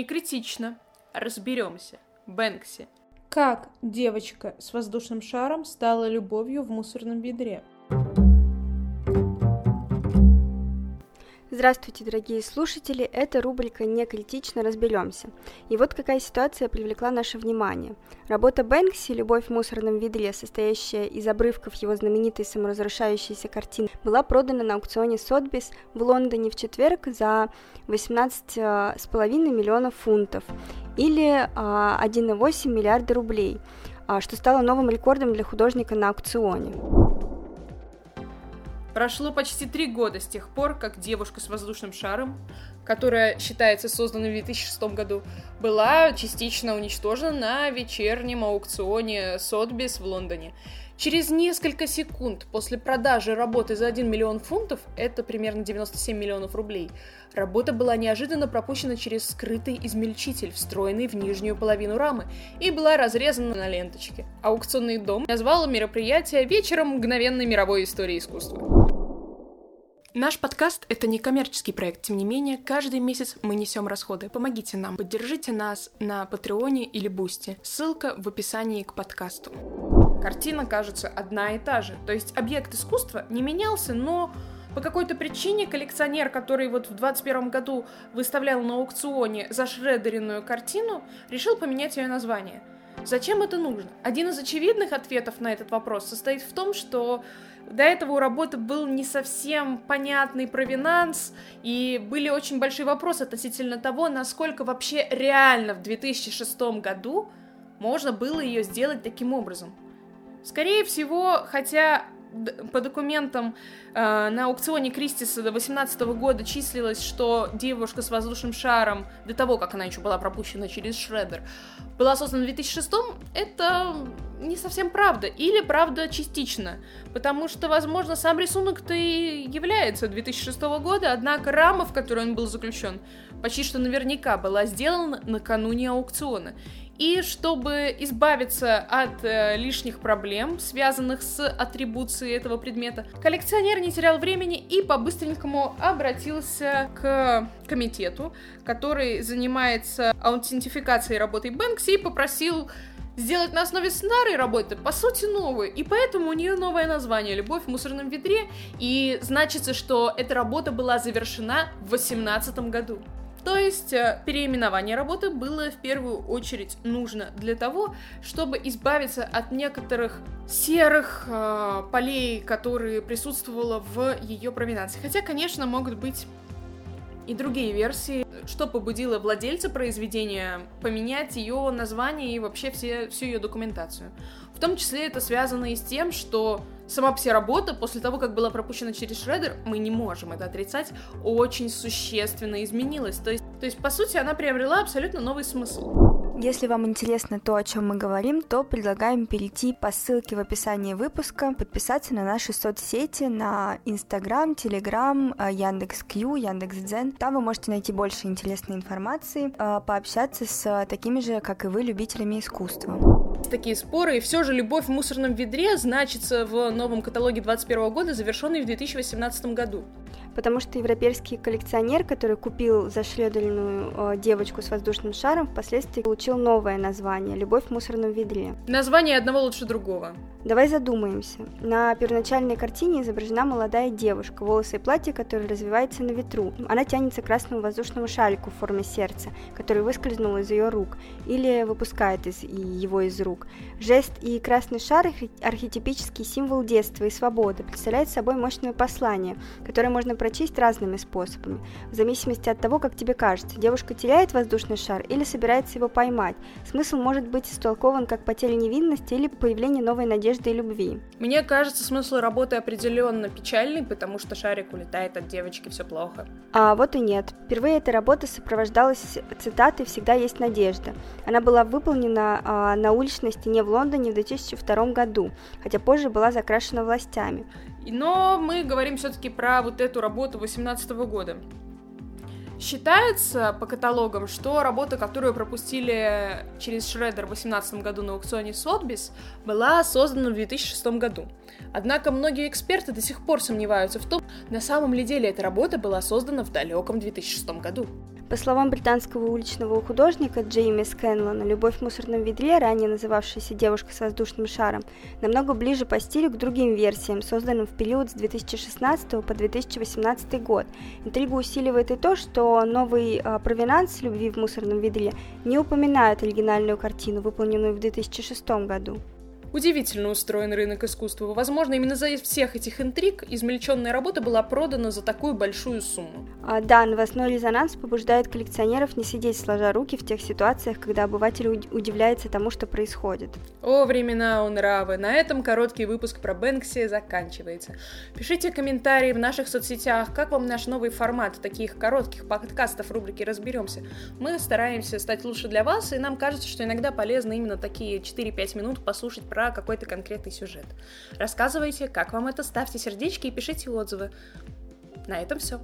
Не критично. Разберемся. Бэнкси. Как девочка с воздушным шаром стала любовью в мусорном ведре? Здравствуйте, дорогие слушатели! Это рубрика «Не критично разберемся». И вот какая ситуация привлекла наше внимание. Работа Бэнкси «Любовь в мусорном ведре», состоящая из обрывков его знаменитой саморазрушающейся картины, была продана на аукционе Сотбис в Лондоне в четверг за 18,5 миллионов фунтов или 1,8 а, миллиарда рублей, а, что стало новым рекордом для художника на аукционе. Прошло почти три года с тех пор, как девушка с воздушным шаром, которая считается созданной в 2006 году, была частично уничтожена на вечернем аукционе Сотбис в Лондоне. Через несколько секунд после продажи работы за 1 миллион фунтов, это примерно 97 миллионов рублей, работа была неожиданно пропущена через скрытый измельчитель, встроенный в нижнюю половину рамы, и была разрезана на ленточки. Аукционный дом назвал мероприятие вечером мгновенной мировой истории искусства. Наш подкаст — это не коммерческий проект, тем не менее, каждый месяц мы несем расходы. Помогите нам, поддержите нас на Патреоне или Бусти. Ссылка в описании к подкасту. Картина кажется одна и та же. То есть объект искусства не менялся, но по какой-то причине коллекционер, который вот в 21 году выставлял на аукционе зашредеренную картину, решил поменять ее название. Зачем это нужно? Один из очевидных ответов на этот вопрос состоит в том, что до этого у работы был не совсем понятный провинанс, и были очень большие вопросы относительно того, насколько вообще реально в 2006 году можно было ее сделать таким образом. Скорее всего, хотя по документам э, на аукционе Кристиса до 18 года числилось, что девушка с воздушным шаром, до того, как она еще была пропущена через Шредер, была создана в 2006, это не совсем правда. Или правда частично. Потому что, возможно, сам рисунок-то и является 2006 года, однако рама, в которой он был заключен, почти что наверняка была сделана накануне аукциона. И чтобы избавиться от э, лишних проблем, связанных с атрибуцией этого предмета, коллекционер не терял времени и по-быстренькому обратился к комитету, который занимается аутентификацией работы Бэнкси, и попросил сделать на основе старой работы, по сути, новую. И поэтому у нее новое название «Любовь в мусорном ведре», и значится, что эта работа была завершена в 2018 году. То есть э, переименование работы было в первую очередь нужно для того, чтобы избавиться от некоторых серых э, полей, которые присутствовало в ее провинации. Хотя, конечно, могут быть и другие версии, что побудило владельца произведения поменять ее название и вообще все, всю ее документацию. В том числе это связано и с тем, что сама вся работа, после того, как была пропущена через Шредер, мы не можем это отрицать, очень существенно изменилась. То есть, то есть по сути, она приобрела абсолютно новый смысл. Если вам интересно то, о чем мы говорим, то предлагаем перейти по ссылке в описании выпуска, подписаться на наши соцсети, на Инстаграм, Телеграм, Яндекс.Кью, Яндекс.Дзен. Там вы можете найти больше интересной информации, а, пообщаться с такими же, как и вы, любителями искусства такие споры, и все же «Любовь в мусорном ведре» значится в новом каталоге 2021 года, завершенный в 2018 году потому что европейский коллекционер, который купил зашледеренную э, девочку с воздушным шаром, впоследствии получил новое название «Любовь в мусорном ведре». Название одного лучше другого. Давай задумаемся. На первоначальной картине изображена молодая девушка, волосы и платье, которое развивается на ветру. Она тянется к красному воздушному шарику в форме сердца, который выскользнул из ее рук, или выпускает из, его из рук. Жест и красный шар – архетипический символ детства и свободы, представляет собой мощное послание, которое можно прочесть разными способами, в зависимости от того, как тебе кажется, девушка теряет воздушный шар или собирается его поймать. Смысл может быть истолкован как потеря невинности или появление новой надежды и любви. Мне кажется, смысл работы определенно печальный, потому что шарик улетает от девочки, все плохо. А вот и нет. Впервые эта работа сопровождалась цитатой «Всегда есть надежда». Она была выполнена а, на уличной стене в Лондоне в 2002 году, хотя позже была закрашена властями. Но мы говорим все-таки про вот эту работу 2018 года. Считается по каталогам, что работа, которую пропустили через Шредер в 2018 году на аукционе Сотбис, была создана в 2006 году. Однако многие эксперты до сих пор сомневаются в том, на самом ли деле эта работа была создана в далеком 2006 году. По словам британского уличного художника Джейми Скэнлона, любовь в мусорном ведре, ранее называвшаяся «Девушка с воздушным шаром», намного ближе по стилю к другим версиям, созданным в период с 2016 по 2018 год. Интригу усиливает и то, что новый э, провинанс любви в мусорном ведре не упоминает оригинальную картину, выполненную в 2006 году. Удивительно устроен рынок искусства. Возможно, именно за всех этих интриг измельченная работа была продана за такую большую сумму. А, да, новостной резонанс побуждает коллекционеров не сидеть сложа руки в тех ситуациях, когда обыватель удивляется тому, что происходит. О, времена у нравы! На этом короткий выпуск про Бэнкси заканчивается. Пишите комментарии в наших соцсетях, как вам наш новый формат таких коротких подкастов рубрики «Разберемся». Мы стараемся стать лучше для вас, и нам кажется, что иногда полезно именно такие 4-5 минут послушать про про какой-то конкретный сюжет. Рассказывайте, как вам это, ставьте сердечки и пишите отзывы. На этом все.